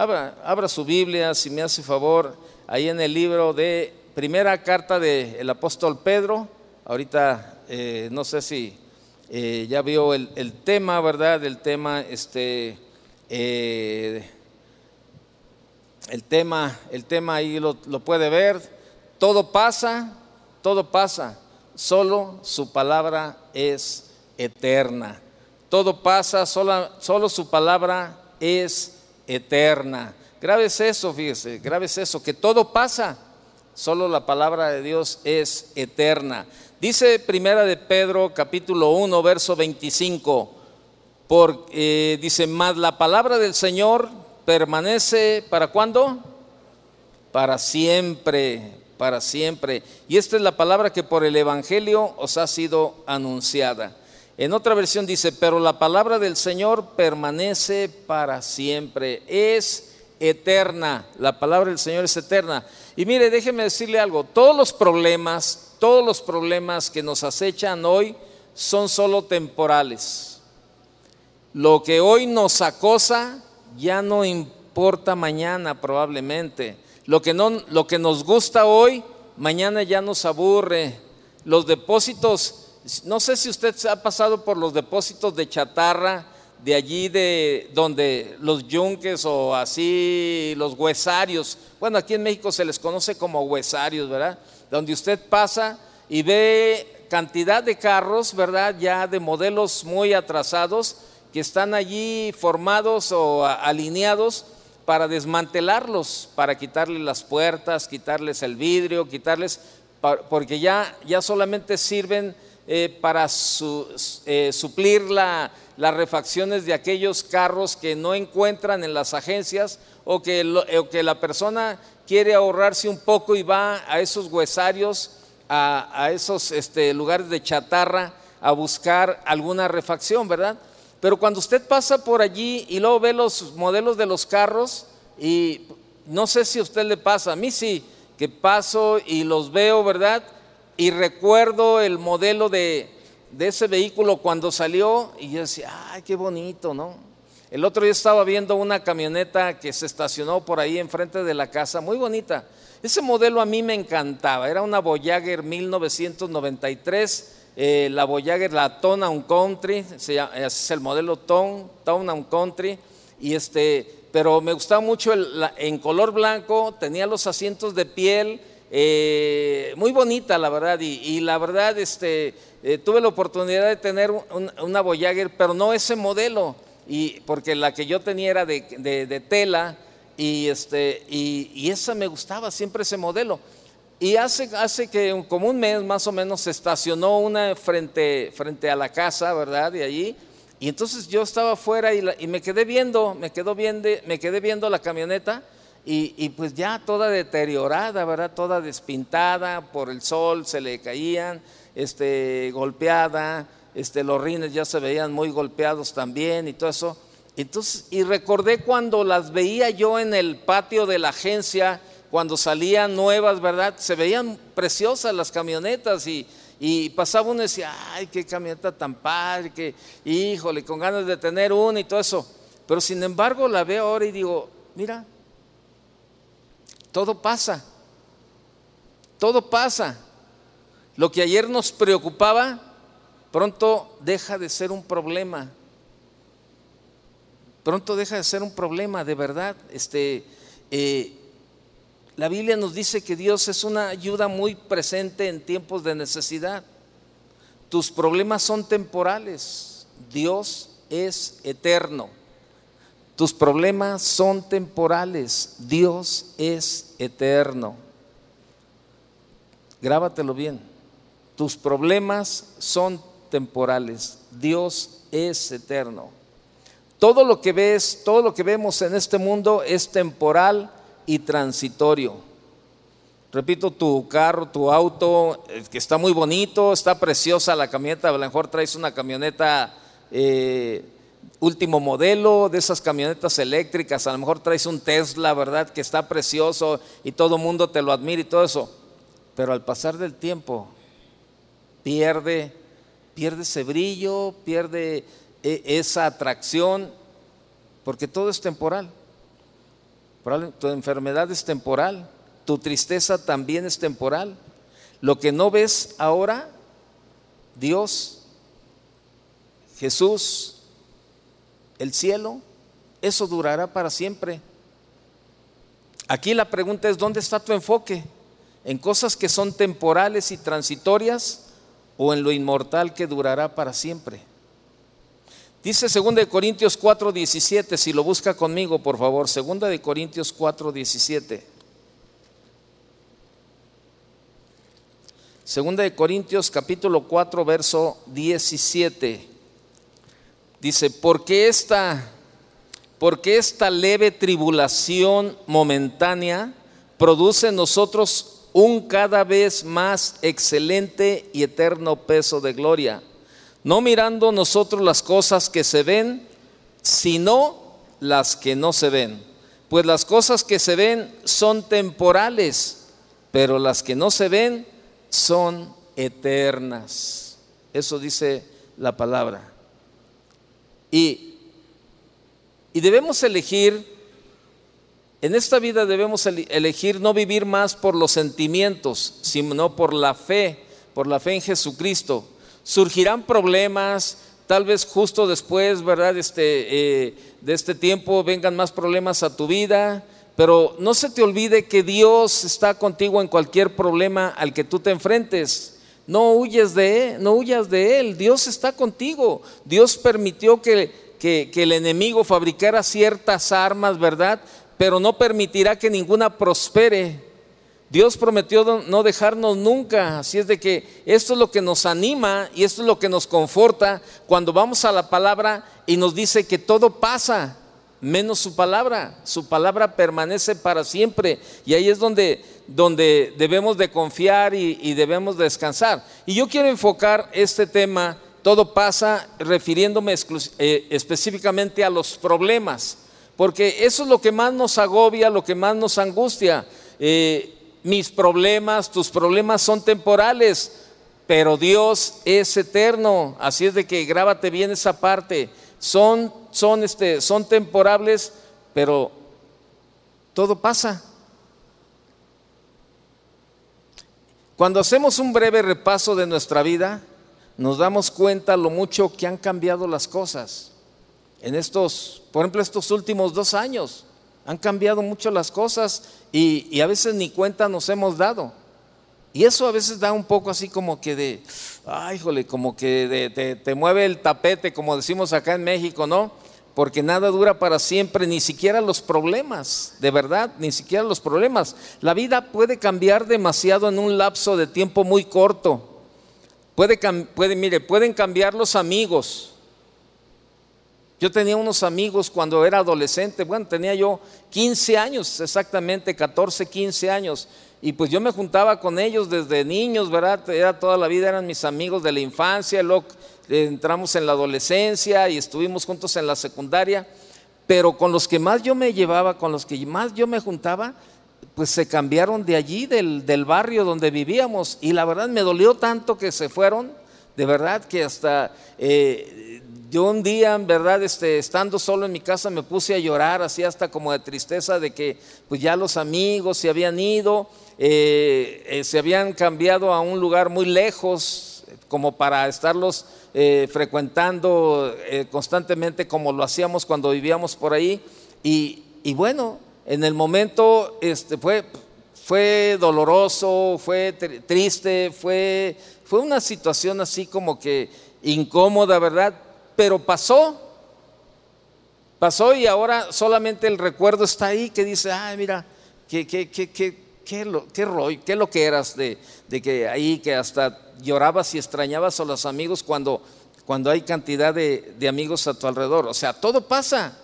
Abra, su Biblia, si me hace favor, ahí en el libro de primera carta del apóstol Pedro. Ahorita eh, no sé si eh, ya vio el, tema, ¿verdad? El tema, este, eh, el tema, el tema ahí lo, puede ver. Todo pasa, todo pasa. Solo su palabra es eterna. Todo pasa, solo, solo su palabra es eterna. Grabes eso, fíjese, grabes eso, que todo pasa, solo la palabra de Dios es eterna. Dice Primera de Pedro capítulo 1, verso 25, por, eh, dice, más la palabra del Señor permanece para cuándo? Para siempre, para siempre. Y esta es la palabra que por el Evangelio os ha sido anunciada. En otra versión dice, pero la palabra del Señor permanece para siempre, es eterna, la palabra del Señor es eterna. Y mire, déjeme decirle algo, todos los problemas, todos los problemas que nos acechan hoy son solo temporales. Lo que hoy nos acosa ya no importa mañana probablemente. Lo que, no, lo que nos gusta hoy, mañana ya nos aburre. Los depósitos, no sé si usted ha pasado por los depósitos de chatarra de allí de donde los yunques o así, los huesarios, bueno, aquí en México se les conoce como huesarios, ¿verdad? donde usted pasa y ve cantidad de carros, ¿verdad? Ya de modelos muy atrasados que están allí formados o alineados para desmantelarlos, para quitarles las puertas, quitarles el vidrio, quitarles, porque ya, ya solamente sirven eh, para eh, suplir las refacciones de aquellos carros que no encuentran en las agencias o que, o que la persona quiere ahorrarse un poco y va a esos huesarios, a, esos este, lugares de chatarra, a buscar alguna refacción, ¿verdad? Pero cuando usted pasa por allí y luego ve los modelos de los carros, y no sé si usted le pasa, a mí sí, que paso y los veo, ¿verdad? Y recuerdo el modelo de, de ese vehículo cuando salió y yo decía, ay, qué bonito, ¿no? El otro día estaba viendo una camioneta que se estacionó por ahí enfrente de la casa, muy bonita. Ese modelo a mí me encantaba, era una Voyager 1993, eh, la Voyager, la Town Country, se es el modelo Town, Town Country, y este, pero me gustaba mucho en color blanco, tenía los asientos de piel, eh, muy bonita la verdad, y, la verdad este, eh, tuve la oportunidad de tener una Voyager, pero no ese modelo y porque la que yo tenía era de, tela y, este, y, esa me gustaba, siempre ese modelo. Y hace, hace que como un mes más o menos se estacionó una frente, frente a la casa, ¿verdad? De allí. Y entonces yo estaba afuera y, y me quedé viendo, me, quedó viendo, me quedé viendo la camioneta y, pues ya toda deteriorada, ¿verdad? Toda despintada por el sol, se le caían, este, golpeada este, los rines ya se veían muy golpeados también y todo eso. Entonces, y recordé cuando las veía yo en el patio de la agencia, cuando salían nuevas, ¿verdad? Se veían preciosas las camionetas y, y pasaba uno y decía, ay, qué camioneta tan padre, que híjole, con ganas de tener una y todo eso. Pero sin embargo la veo ahora y digo, mira, todo pasa, todo pasa. Lo que ayer nos preocupaba, pronto deja de ser un problema. Pronto deja de ser un problema, de verdad. Este, eh, la Biblia nos dice que Dios es una ayuda muy presente en tiempos de necesidad. Tus problemas son temporales, Dios es eterno. Tus problemas son temporales, Dios es eterno. Grábatelo bien. Tus problemas son temporales. Dios es eterno. Todo lo que ves, todo lo que vemos en este mundo es temporal y transitorio. Repito, tu carro, tu auto, eh, que está muy bonito, está preciosa la camioneta, a lo mejor traes una camioneta eh, último modelo, de esas camionetas eléctricas, a lo mejor traes un Tesla, ¿verdad? Que está precioso y todo el mundo te lo admira y todo eso. Pero al pasar del tiempo, pierde pierde ese brillo, pierde eh, esa atracción, porque todo es temporal. tu enfermedad es temporal, tu tristeza también es temporal. Lo que no ves ahora, Dios, Jesús, el cielo, eso durará para siempre. Aquí la pregunta es, ¿dónde está tu enfoque? ¿En cosas que son temporales y transitorias o en lo inmortal que durará para siempre? Dice 2 de Corintios 4:17, si lo busca conmigo, por favor, 2 de Corintios 4:17. Segunda de Corintios capítulo 4 verso 17. Dice, porque esta porque esta leve tribulación momentánea produce en nosotros un cada vez más excelente y eterno peso de gloria, no mirando nosotros las cosas que se ven, sino las que no se ven. Pues las cosas que se ven son temporales, pero las que no se ven son eternas. Eso dice la palabra. Y y debemos elegir, en esta vida debemos elegir no vivir más por los sentimientos, sino por la fe, por la fe en Jesucristo. Surgirán problemas, tal vez justo después, ¿verdad? Este, eh, de este tiempo vengan más problemas a tu vida, pero no se te olvide que Dios está contigo en cualquier problema al que tú te enfrentes. No huyes de él, no huyas de él. Dios está contigo. Dios permitió que que, el enemigo fabricara ciertas armas, ¿verdad? Pero no permitirá que ninguna prospere. Dios prometió no dejarnos nunca, así es de que esto es lo que nos anima y esto es lo que nos conforta cuando vamos a la palabra y nos dice que todo pasa, menos su palabra, su palabra permanece para siempre y ahí es donde, donde debemos de confiar y, debemos descansar. Y yo quiero enfocar este tema todo pasa refiriéndome eh, específicamente a los problemas, porque eso es lo que más nos agobia, lo que más nos angustia. Eh, mis problemas, tus problemas son temporales, pero Dios es eterno, así es de que grábate bien esa parte. Son, son, este, son temporables, pero todo pasa. Cuando hacemos un breve repaso de nuestra vida, nos damos cuenta lo mucho que han cambiado las cosas. En estos, por ejemplo, estos últimos dos años, han cambiado mucho las cosas y, a veces ni cuenta nos hemos dado. Y eso a veces da un poco así como que de, ay, jole, como que de, te, mueve el tapete, como decimos acá en México, ¿no? Porque nada dura para siempre, ni siquiera los problemas, de verdad, ni siquiera los problemas. La vida puede cambiar demasiado en un lapso de tiempo muy corto. Puede, mire, pueden cambiar los amigos. Yo tenía unos amigos cuando era adolescente, bueno, tenía yo 15 años, exactamente 14, 15 años, y pues yo me juntaba con ellos desde niños, ¿verdad? Era toda la vida, eran mis amigos de la infancia, luego entramos en la adolescencia y estuvimos juntos en la secundaria, pero con los que más yo me llevaba, con los que más yo me juntaba, pues se cambiaron de allí, del, barrio donde vivíamos. Y la verdad me dolió tanto que se fueron, de verdad que hasta eh, yo un día, en verdad, este, estando solo en mi casa, me puse a llorar, así hasta como de tristeza de que pues ya los amigos se habían ido, eh, eh, se habían cambiado a un lugar muy lejos, como para estarlos frecuentando constantemente como lo hacíamos cuando vivíamos por ahí. Y, y bueno, en el momento este, fue, fue doloroso, fue triste, fue, fue una situación así como que incómoda, ¿verdad? Pero pasó, pasó y ahora solamente el recuerdo está ahí que dice, ay, mira, qué, qué, qué, qué, qué, lo, qué, qué lo que eras de, de, que ahí, que hasta llorabas y extrañabas a los amigos cuando, cuando hay cantidad de, de amigos a tu alrededor. O sea, todo pasa.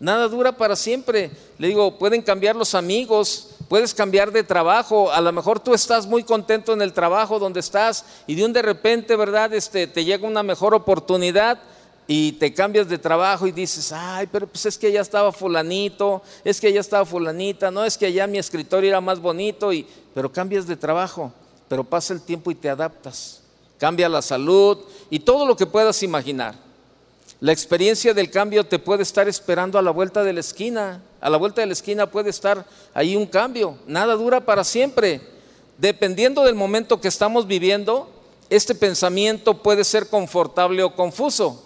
Nada dura para siempre. Le digo, pueden cambiar los amigos, puedes cambiar de trabajo. A lo mejor tú estás muy contento en el trabajo donde estás y de un de repente, ¿verdad? Este, te llega una mejor oportunidad y te cambias de trabajo y dices, ay, pero pues es que ya estaba fulanito, es que ya estaba fulanita, no es que allá mi escritorio era más bonito, y, pero cambias de trabajo, pero pasa el tiempo y te adaptas. Cambia la salud y todo lo que puedas imaginar. La experiencia del cambio te puede estar esperando a la vuelta de la esquina. A la vuelta de la esquina puede estar ahí un cambio. Nada dura para siempre. Dependiendo del momento que estamos viviendo, este pensamiento puede ser confortable o confuso.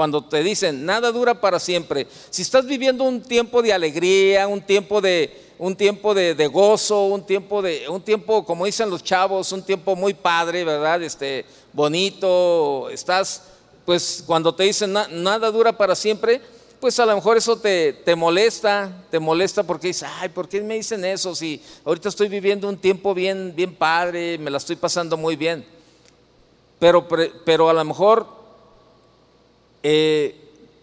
Cuando te dicen, nada dura para siempre. Si estás viviendo un tiempo de alegría, un tiempo de, un tiempo de, gozo, un tiempo de, un tiempo, como dicen los chavos, un tiempo muy padre, ¿verdad? Este, bonito, estás, pues cuando te dicen nada dura para siempre, pues a lo mejor eso te, te, molesta, te molesta porque dices, ay, ¿por qué me dicen eso? Si ahorita estoy viviendo un tiempo bien, bien padre, me la estoy pasando muy bien. Pero, pero a lo mejor eh,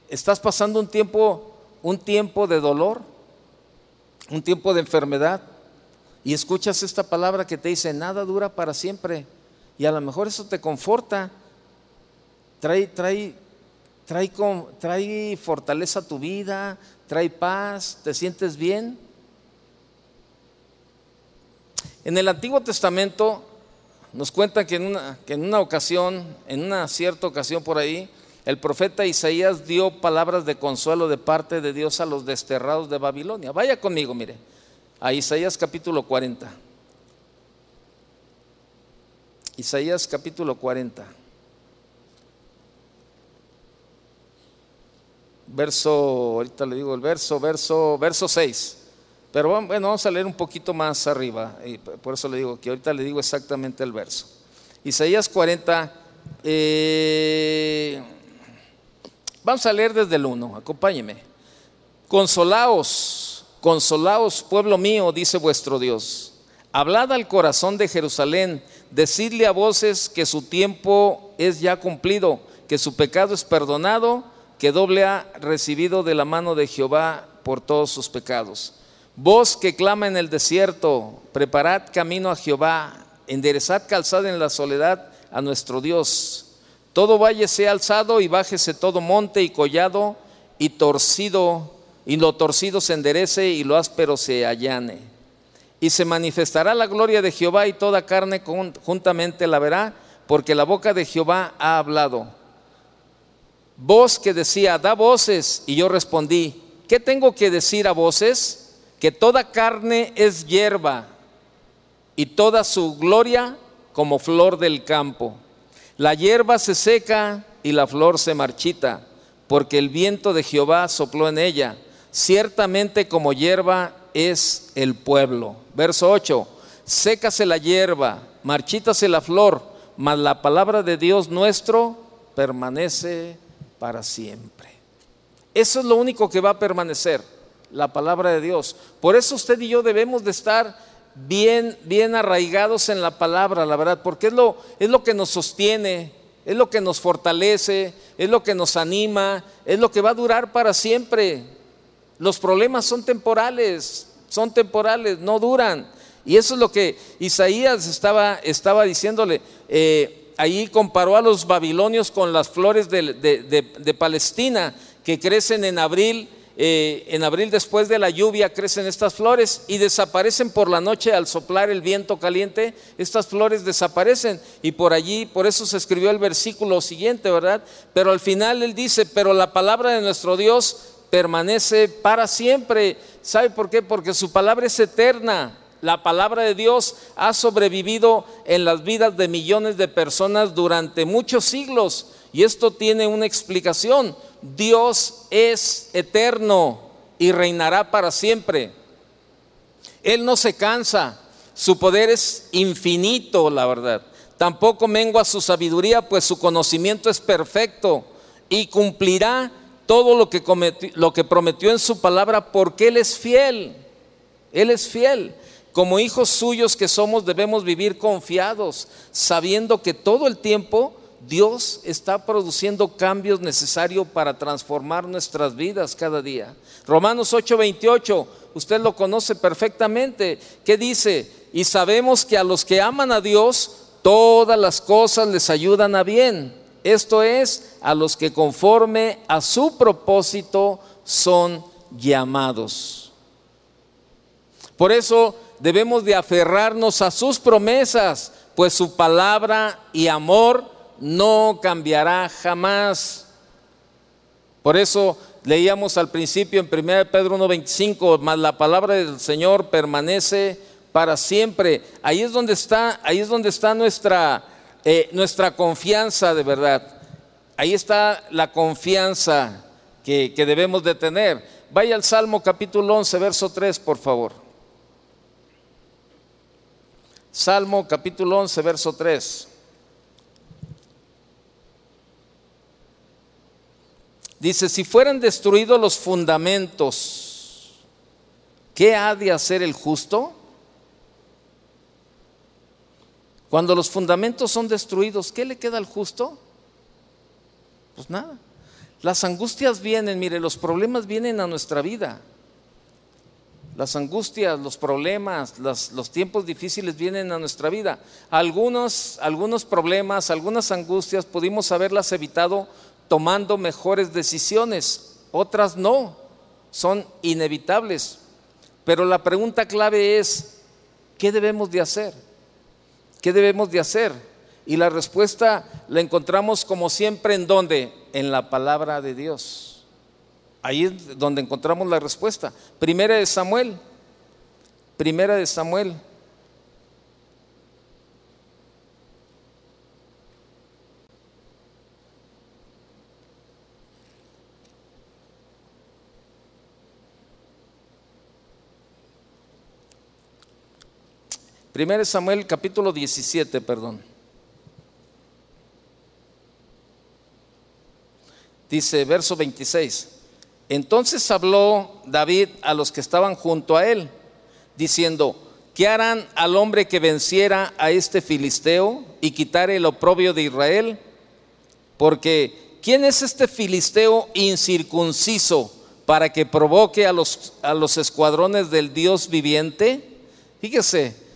estás pasando un tiempo, un tiempo de dolor, un tiempo de enfermedad, y escuchas esta palabra que te dice, nada dura para siempre, y a lo mejor eso te conforta, trae, trae, trae, trae fortaleza a tu vida, trae paz, te sientes bien. En el Antiguo Testamento nos cuenta que en una, que en una ocasión, en una cierta ocasión por ahí, el profeta Isaías dio palabras de consuelo de parte de Dios a los desterrados de Babilonia. Vaya conmigo, mire, a Isaías capítulo 40. Isaías capítulo 40. Verso, ahorita le digo el verso, verso, verso 6. Pero bueno, vamos a leer un poquito más arriba, y por eso le digo que ahorita le digo exactamente el verso. Isaías 40, eh, Vamos a leer desde el 1, acompáñeme. Consolaos, consolaos, pueblo mío, dice vuestro Dios. Hablad al corazón de Jerusalén, decidle a voces que su tiempo es ya cumplido, que su pecado es perdonado, que doble ha recibido de la mano de Jehová por todos sus pecados. Voz que clama en el desierto, preparad camino a Jehová, enderezad calzada en la soledad a nuestro Dios. Todo valle sea alzado y bájese todo monte y collado y torcido, y lo torcido se enderece y lo áspero se allane. Y se manifestará la gloria de Jehová y toda carne juntamente la verá, porque la boca de Jehová ha hablado. Voz que decía, da voces, y yo respondí, ¿qué tengo que decir a voces? Que toda carne es hierba y toda su gloria como flor del campo. La hierba se seca y la flor se marchita, porque el viento de Jehová sopló en ella. Ciertamente como hierba es el pueblo. Verso 8, sécase la hierba, marchítase la flor, mas la palabra de Dios nuestro permanece para siempre. Eso es lo único que va a permanecer, la palabra de Dios. Por eso usted y yo debemos de estar bien, bien arraigados en la palabra, la verdad, porque es lo, es lo que nos sostiene, es lo que nos fortalece, es lo que nos anima, es lo que va a durar para siempre. Los problemas son temporales, son temporales, no duran. Y eso es lo que Isaías estaba, estaba diciéndole. Eh, ahí comparó a los babilonios con las flores de, de Palestina que crecen en abril eh, en abril después de la lluvia crecen estas flores y desaparecen por la noche al soplar el viento caliente, estas flores desaparecen y por allí, por eso se escribió el versículo siguiente, ¿verdad? Pero al final él dice, pero la palabra de nuestro Dios permanece para siempre. ¿Sabe por qué? Porque su palabra es eterna. La palabra de Dios ha sobrevivido en las vidas de millones de personas durante muchos siglos y esto tiene una explicación Dios es eterno y reinará para siempre. Él no se cansa, su poder es infinito, la verdad. Tampoco mengua su sabiduría, pues su conocimiento es perfecto y cumplirá todo lo que, lo que prometió en su palabra porque Él es fiel. Él es fiel. Como hijos suyos que somos debemos vivir confiados, sabiendo que todo el tiempo Dios está produciendo cambios necesarios para transformar nuestras vidas cada día. Romanos 8:28, usted lo conoce perfectamente. ¿Qué dice? Y sabemos que a los que aman a Dios, todas las cosas les ayudan a bien. Esto es, a los que conforme a su propósito son llamados. Por eso debemos de aferrarnos a sus promesas, pues su palabra y amor no cambiará jamás. Por eso Leíamos al principio en 1 Pedro 1.25, más la palabra del Señor permanece para siempre. Ahí es donde está, ahí es donde está nuestra, eh, nuestra confianza de verdad. Ahí está la confianza que, que debemos de tener. Vaya al Salmo capítulo 11, verso 3, por favor. Salmo capítulo 11, verso 3. Dice, si fueran destruidos los fundamentos, ¿qué ha de hacer el justo? Cuando los fundamentos son destruidos, ¿qué le queda al justo? Pues nada. Las angustias vienen, mire, los problemas vienen a nuestra vida. Las angustias, los problemas, los tiempos difíciles vienen a nuestra vida. Algunos, algunos problemas, algunas angustias pudimos haberlas evitado tomando mejores decisiones, otras no, son inevitables. Pero la pregunta clave es, ¿qué debemos de hacer? ¿Qué debemos de hacer? Y la respuesta la encontramos como siempre en donde? En la palabra de Dios. Ahí es donde encontramos la respuesta. Primera de Samuel. Primera de Samuel Primero Samuel capítulo 17, perdón. Dice verso 26. Entonces habló David a los que estaban junto a él, diciendo, ¿qué harán al hombre que venciera a este filisteo y quitare el oprobio de Israel? Porque, ¿quién es este filisteo incircunciso para que provoque a los, a los escuadrones del Dios viviente? Fíjese,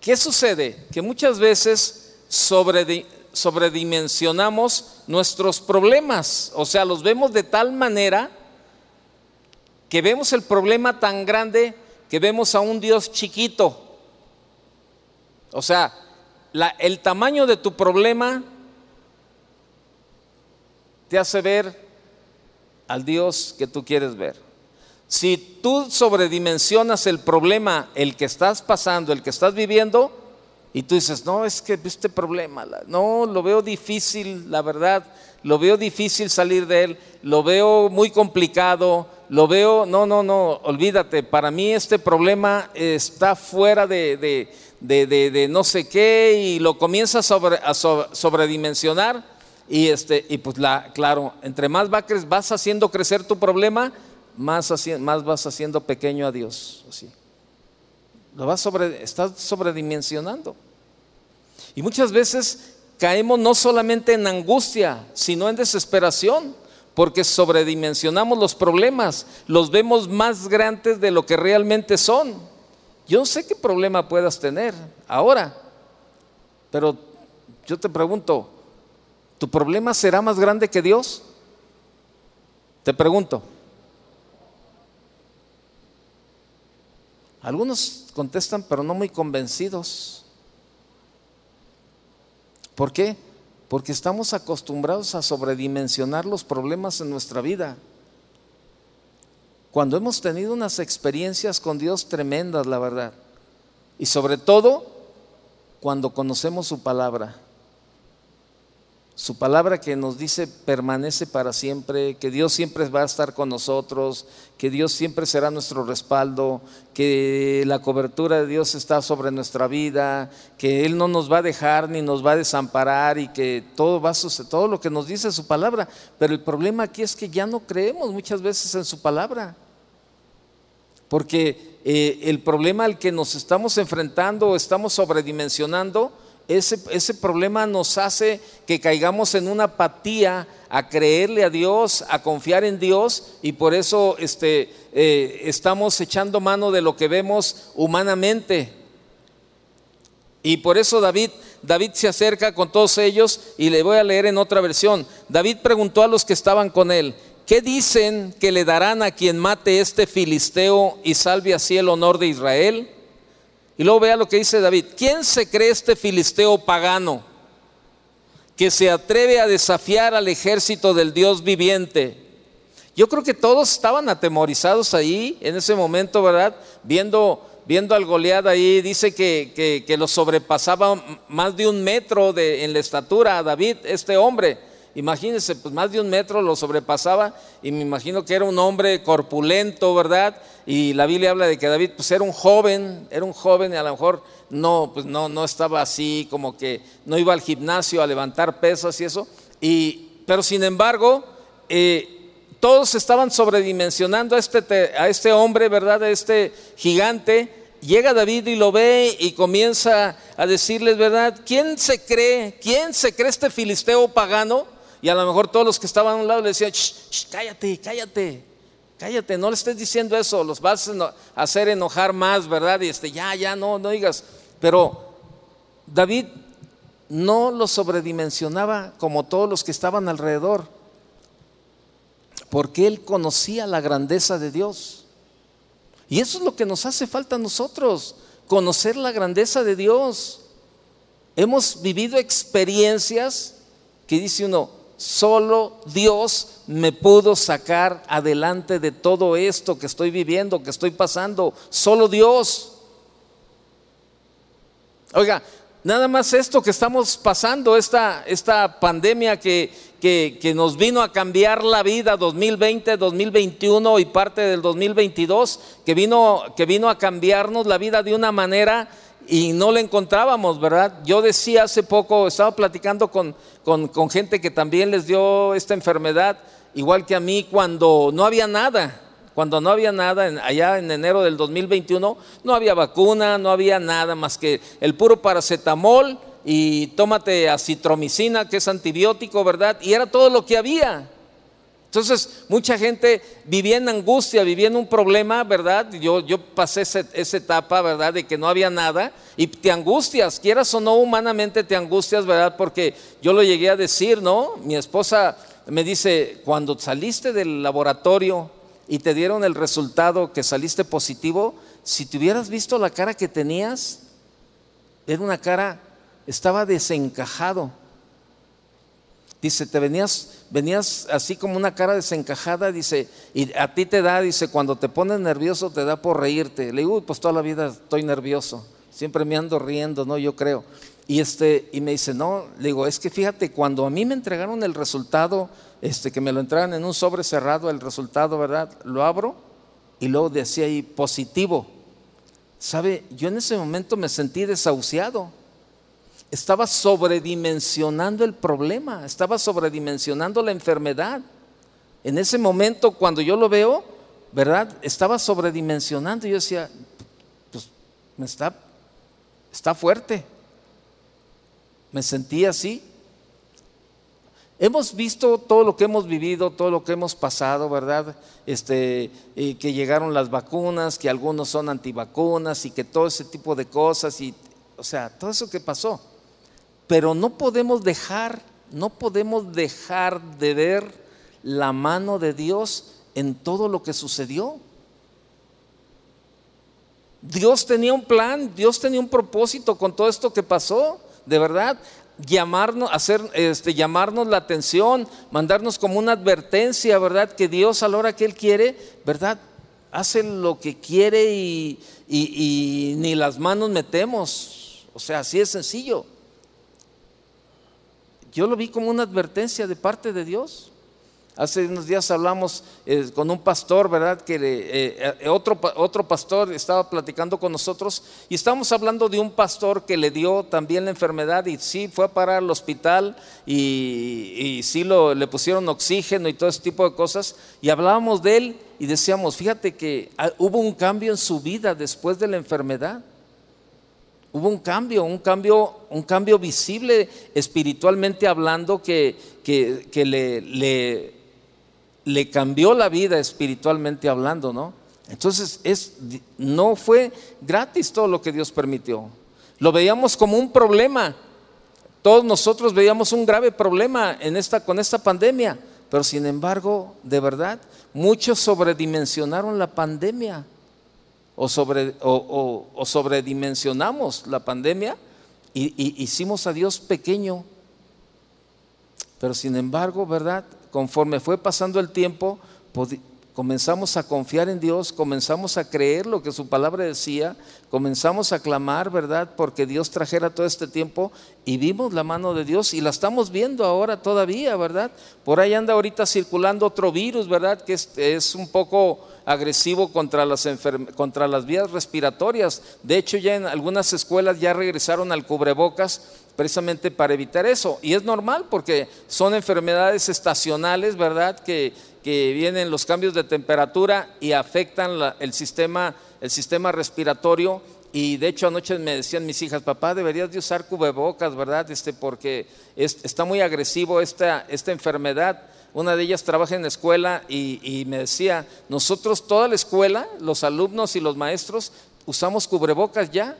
¿Qué sucede? Que muchas veces sobredimensionamos nuestros problemas, o sea, los vemos de tal manera que vemos el problema tan grande que vemos a un Dios chiquito. O sea, el tamaño de tu problema te hace ver al Dios que tú quieres ver. Si tú sobredimensionas el problema, el que estás pasando, el que estás viviendo, y tú dices, no, es que este problema, no, lo veo difícil, la verdad, lo veo difícil salir de él, lo veo muy complicado, lo veo, no, no, no, olvídate, para mí este problema está fuera de, de, no sé qué y lo comienzas a, sobredimensionar y, este, y pues la, claro, entre más vas haciendo crecer tu problema, más, vas haciendo pequeño a Dios. Así. Lo vas sobre, estás sobredimensionando. Y muchas veces caemos no solamente en angustia, sino en desesperación, porque sobredimensionamos los problemas, los vemos más grandes de lo que realmente son. Yo no sé qué problema puedas tener ahora, pero yo te pregunto, ¿tu problema será más grande que Dios? Te pregunto. Algunos contestan, pero no muy convencidos. ¿Por qué? Porque estamos acostumbrados a sobredimensionar los problemas en nuestra vida. Cuando hemos tenido unas experiencias con Dios tremendas, la verdad. Y sobre todo, cuando conocemos su palabra. Su palabra que nos dice permanece para siempre, que Dios siempre va a estar con nosotros, que Dios siempre será nuestro respaldo, que la cobertura de Dios está sobre nuestra vida, que Él no nos va a dejar ni nos va a desamparar y que todo va a suceder, todo lo que nos dice su palabra. Pero el problema aquí es que ya no creemos muchas veces en su palabra. Porque eh, el problema al que nos estamos enfrentando o estamos sobredimensionando, ese, problema nos hace que caigamos en una apatía a creerle a Dios, a confiar en Dios y por eso este, eh, estamos echando mano de lo que vemos humanamente. Y por eso David, David se acerca con todos ellos y le voy a leer en otra versión. David preguntó a los que estaban con él, ¿qué dicen que le darán a quien mate este filisteo y salve así el honor de Israel? Y luego vea lo que dice David. ¿Quién se cree este filisteo pagano que se atreve a desafiar al ejército del Dios viviente? Yo creo que todos estaban atemorizados ahí en ese momento, ¿verdad? Viendo, viendo al Goliat ahí, dice que, que, lo sobrepasaba más de un metro de, en la estatura a David, este hombre. Imagínense, pues más de un metro lo sobrepasaba y me imagino que era un hombre corpulento, ¿verdad? Y la Biblia habla de que David pues era un joven, era un joven y a lo mejor no, pues no, no estaba así, como que no iba al gimnasio a levantar pesas y eso. Y, pero sin embargo, eh, todos estaban sobredimensionando a este, a este hombre, ¿verdad? A este gigante. Llega David y lo ve y comienza a decirles, ¿verdad? ¿Quién se cree? ¿Quién se cree este filisteo pagano? Y a lo mejor todos los que estaban a un lado le decían, cállate, cállate, cállate, no le estés diciendo eso, los vas a hacer enojar más, ¿verdad? Y este, ya, ya, no, no digas. Pero David no lo sobredimensionaba como todos los que estaban alrededor porque él conocía la grandeza de Dios. Y eso es lo que nos hace falta a nosotros, conocer la grandeza de Dios. Hemos vivido experiencias que dice uno, solo Dios me pudo sacar adelante de todo esto que estoy viviendo, que estoy pasando, solo Dios. Oiga, nada más esto que estamos pasando, esta, esta pandemia que, que, nos vino a cambiar la vida 2020, 2021 y parte del 2022, que vino, que vino a cambiarnos la vida de una manera y no la encontrábamos, ¿verdad? Yo decía hace poco, estaba platicando con, con, con gente que también les dio esta enfermedad, igual que a mí, cuando no había nada, cuando no había nada, allá en enero del 2021, no había vacuna, no había nada más que el puro paracetamol y tómate acitromicina, que es antibiótico, ¿verdad? Y era todo lo que había. Entonces, mucha gente vivía en angustia, vivía en un problema, ¿verdad? Yo, yo pasé esa etapa, ¿verdad? De que no había nada y te angustias, quieras o no humanamente te angustias, ¿verdad? Porque yo lo llegué a decir, ¿no? Mi esposa me dice, cuando saliste del laboratorio y te dieron el resultado que saliste positivo, si te hubieras visto la cara que tenías, era una cara estaba desencajado. Dice, te venías, venías así como una cara desencajada, dice, y a ti te da, dice, cuando te pones nervioso te da por reírte. Le digo, pues toda la vida estoy nervioso, siempre me ando riendo, ¿no? Yo creo. Y, este, y me dice, no, le digo, es que fíjate, cuando a mí me entregaron el resultado, este, que me lo entregan en un sobre cerrado, el resultado, ¿verdad? Lo abro y luego decía ahí positivo. ¿Sabe? Yo en ese momento me sentí desahuciado estaba sobredimensionando el problema, estaba sobredimensionando la enfermedad. En ese momento, cuando yo lo veo, ¿verdad? Estaba sobredimensionando. Yo decía, pues me está, está fuerte. Me sentí así. Hemos visto todo lo que hemos vivido, todo lo que hemos pasado, ¿verdad? Este, que llegaron las vacunas, que algunos son antivacunas y que todo ese tipo de cosas y, o sea, todo eso que pasó. Pero no podemos dejar, no podemos dejar de ver la mano de Dios en todo lo que sucedió. Dios tenía un plan, Dios tenía un propósito con todo esto que pasó, de verdad. Llamarnos, hacer, este, llamarnos la atención, mandarnos como una advertencia, ¿verdad? Que Dios a la hora que Él quiere, ¿verdad? Hace lo que quiere y, y ni las manos metemos. O sea, así es sencillo. Yo lo vi como una advertencia de parte de Dios. Hace unos días hablamos eh, con un pastor, ¿verdad? Que eh, eh, otro, otro pastor estaba platicando con nosotros y estábamos hablando de un pastor que le dio también la enfermedad y sí fue a parar al hospital y, sí le pusieron oxígeno y todo ese tipo de cosas. Y hablábamos de él y decíamos, fíjate que ah, hubo un cambio en su vida después de la enfermedad. Hubo un cambio, un cambio, un cambio visible espiritualmente hablando que, que, le, le, le, cambió la vida espiritualmente hablando, ¿no? Entonces es, no fue gratis todo lo que Dios permitió. Lo veíamos como un problema. Todos nosotros veíamos un grave problema en esta, con esta pandemia, pero sin embargo, de verdad, muchos sobredimensionaron la pandemia o, sobre, o, sobredimensionamos la pandemia y, hicimos a Dios pequeño. Pero sin embargo, ¿verdad? Conforme fue pasando el tiempo, comenzamos a confiar en Dios, comenzamos a creer lo que su palabra decía, comenzamos a clamar, ¿verdad? Porque Dios trajera todo este tiempo y vimos la mano de Dios y la estamos viendo ahora todavía, ¿verdad? Por ahí anda ahorita circulando otro virus, ¿verdad? Que es, un poco agresivo contra las, contra las vías respiratorias. De hecho, ya en algunas escuelas ya regresaron al cubrebocas precisamente para evitar eso. Y es normal porque son enfermedades estacionales, ¿verdad? Que, que vienen los cambios de temperatura y afectan el, sistema, el sistema respiratorio. Y de hecho anoche me decían mis hijas, papá, deberías de usar cubrebocas, ¿verdad? Este, porque está muy agresivo esta, esta enfermedad. Una de ellas trabaja en la escuela y, y, me decía, nosotros toda la escuela, los alumnos y los maestros, usamos cubrebocas ya,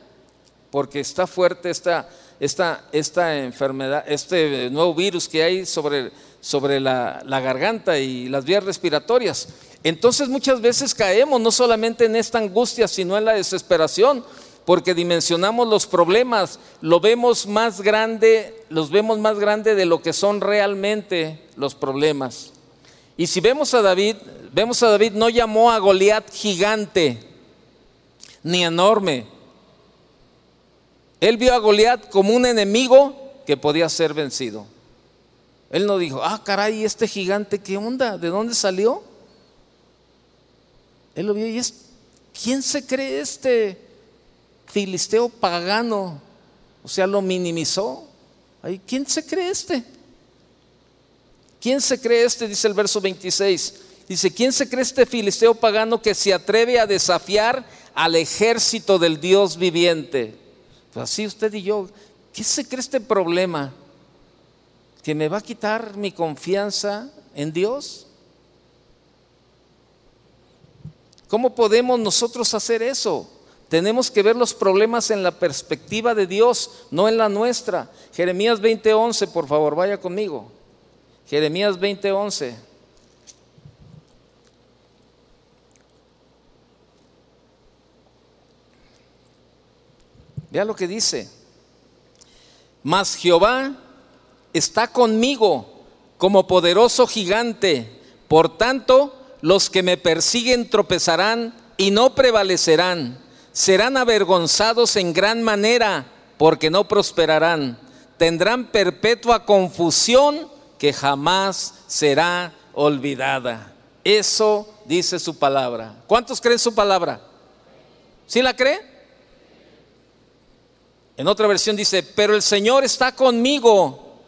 porque está fuerte esta, esta, esta enfermedad, este nuevo virus que hay sobre sobre la, garganta y las vías respiratorias. Entonces muchas veces caemos no solamente en esta angustia, sino en la desesperación, porque dimensionamos los problemas, lo vemos más grande, los vemos más grande de lo que son realmente los problemas. Y si vemos a David, vemos a David no llamó a Goliat gigante ni enorme. Él vio a Goliat como un enemigo que podía ser vencido. Él no dijo, ah, caray, este gigante, ¿qué onda? ¿De dónde salió? Él lo vio y es, ¿quién se cree este filisteo pagano? O sea, lo minimizó. ¿Quién se cree este? ¿Quién se cree este? Dice el verso 26. Dice, ¿quién se cree este filisteo pagano que se atreve a desafiar al ejército del Dios viviente? Pues así usted y yo, ¿qué se cree este problema? que me va a quitar mi confianza en Dios? ¿Cómo podemos nosotros hacer eso? Tenemos que ver los problemas en la perspectiva de Dios, no en la nuestra. Jeremías 20:11, por favor, vaya conmigo. Jeremías 20:11. Vea lo que dice. Mas Jehová está conmigo como poderoso gigante. Por tanto, los que me persiguen tropezarán y no prevalecerán. Serán avergonzados en gran manera porque no prosperarán. Tendrán perpetua confusión que jamás será olvidada. Eso dice su palabra. ¿Cuántos creen su palabra? ¿Sí la cree? En otra versión dice, pero el Señor está conmigo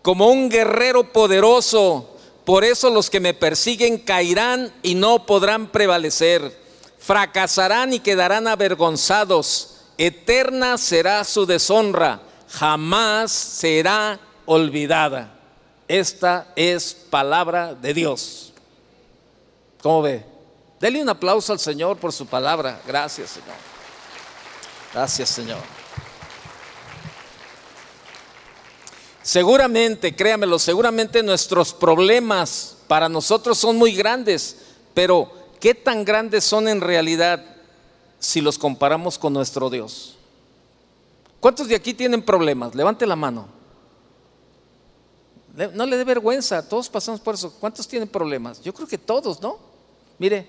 como un guerrero poderoso. Por eso los que me persiguen caerán y no podrán prevalecer. Fracasarán y quedarán avergonzados. Eterna será su deshonra. Jamás será olvidada. Esta es palabra de Dios. ¿Cómo ve? Dele un aplauso al Señor por su palabra. Gracias, Señor. Gracias, Señor. Seguramente, créamelo, seguramente nuestros problemas para nosotros son muy grandes, pero ¿qué tan grandes son en realidad si los comparamos con nuestro Dios? ¿Cuántos de aquí tienen problemas? Levante la mano. No le dé vergüenza, todos pasamos por eso. ¿Cuántos tienen problemas? Yo creo que todos, ¿no? Mire,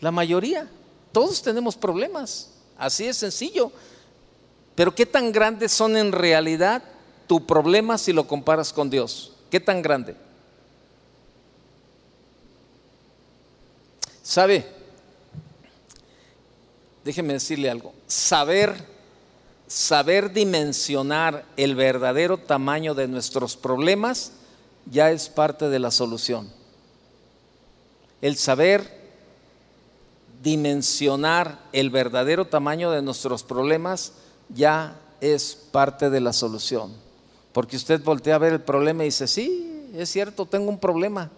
la mayoría, todos tenemos problemas. Así es sencillo. Pero ¿qué tan grandes son en realidad tu problema si lo comparas con Dios? ¿Qué tan grande? ¿Sabe? Déjeme decirle algo. Saber, saber dimensionar el verdadero tamaño de nuestros problemas ya es parte de la solución. El saber dimensionar el verdadero tamaño de nuestros problemas ya es parte de la solución. Porque usted voltea a ver el problema y dice, sí, es cierto, tengo un problema,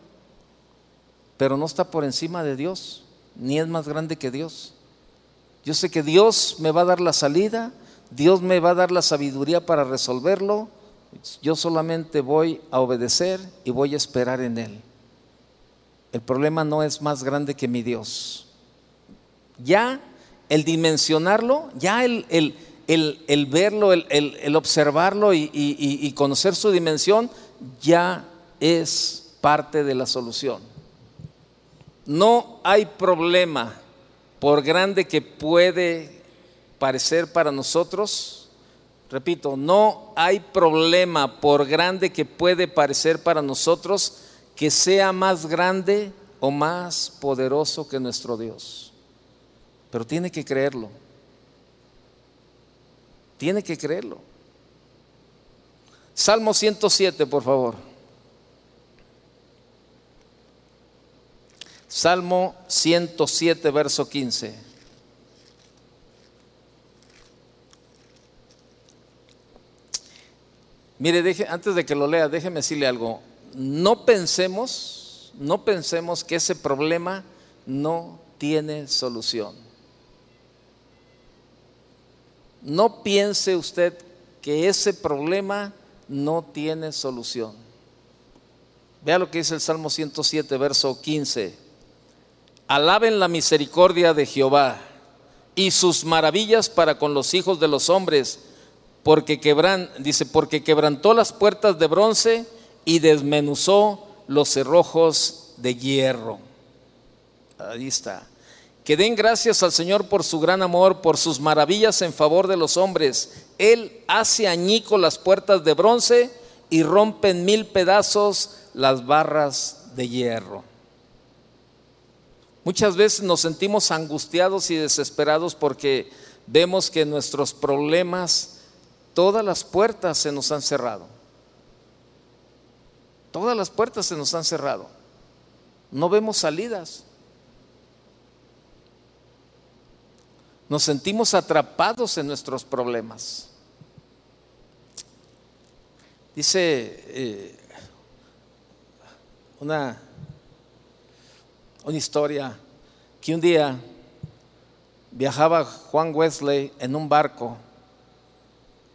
pero no está por encima de Dios, ni es más grande que Dios. Yo sé que Dios me va a dar la salida, Dios me va a dar la sabiduría para resolverlo, yo solamente voy a obedecer y voy a esperar en Él. El problema no es más grande que mi Dios. Ya el dimensionarlo, ya el, verlo, el, observarlo y, conocer su dimensión ya es parte de la solución. No hay problema, por grande que puede parecer para nosotros, repito, no hay problema, por grande que puede parecer para nosotros, que sea más grande o más poderoso que nuestro Dios. Pero tiene que creerlo. Tiene que creerlo. Salmo 107, por favor. Salmo 107, verso 15. Mire, antes de que lo lea, déjeme decirle algo. No pensemos, no pensemos que ese problema no tiene solución. No piense usted que ese problema no tiene solución. Vea lo que dice el Salmo 107, verso 15. Alaben la misericordia de Jehová y sus maravillas para con los hijos de los hombres, porque quebran, dice, porque quebrantó las puertas de bronce y desmenuzó los cerrojos de hierro. Ahí está. Que den gracias al Señor por su gran amor, por sus maravillas en favor de los hombres. Él hace añico las puertas de bronce y rompe en mil pedazos las barras de hierro. Muchas veces nos sentimos angustiados y desesperados porque vemos que nuestros problemas, todas las puertas se nos han cerrado. Todas las puertas se nos han cerrado. No vemos salidas. Nos sentimos atrapados en nuestros problemas. Dice eh, una una historia que un día viajaba Juan Wesley en un barco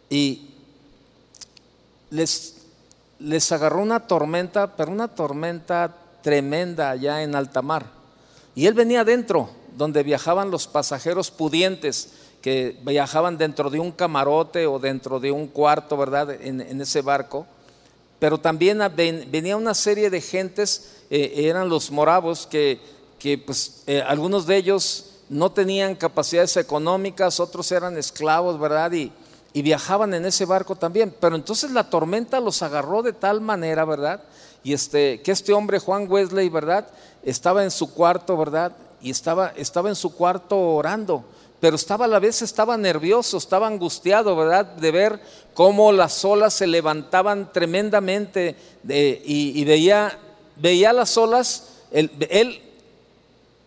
y les, les agarró una tormenta, pero una tormenta tremenda allá en alta mar. Y él venía adentro, donde viajaban los pasajeros pudientes, que viajaban dentro de un camarote o dentro de un cuarto, ¿verdad? En, en ese barco. Pero también venía una serie de gentes eh, eran los moravos que, pues, eh, algunos de ellos no tenían capacidades económicas, otros eran esclavos, ¿verdad? Y, viajaban en ese barco también. Pero entonces la tormenta los agarró de tal manera, ¿verdad? Y este, que este hombre, Juan Wesley, ¿verdad? Estaba en su cuarto, ¿verdad? Y estaba, estaba en su cuarto orando pero estaba a la vez estaba nervioso, estaba angustiado, ¿verdad? De ver cómo las olas se levantaban tremendamente y, veía veía las olas, él,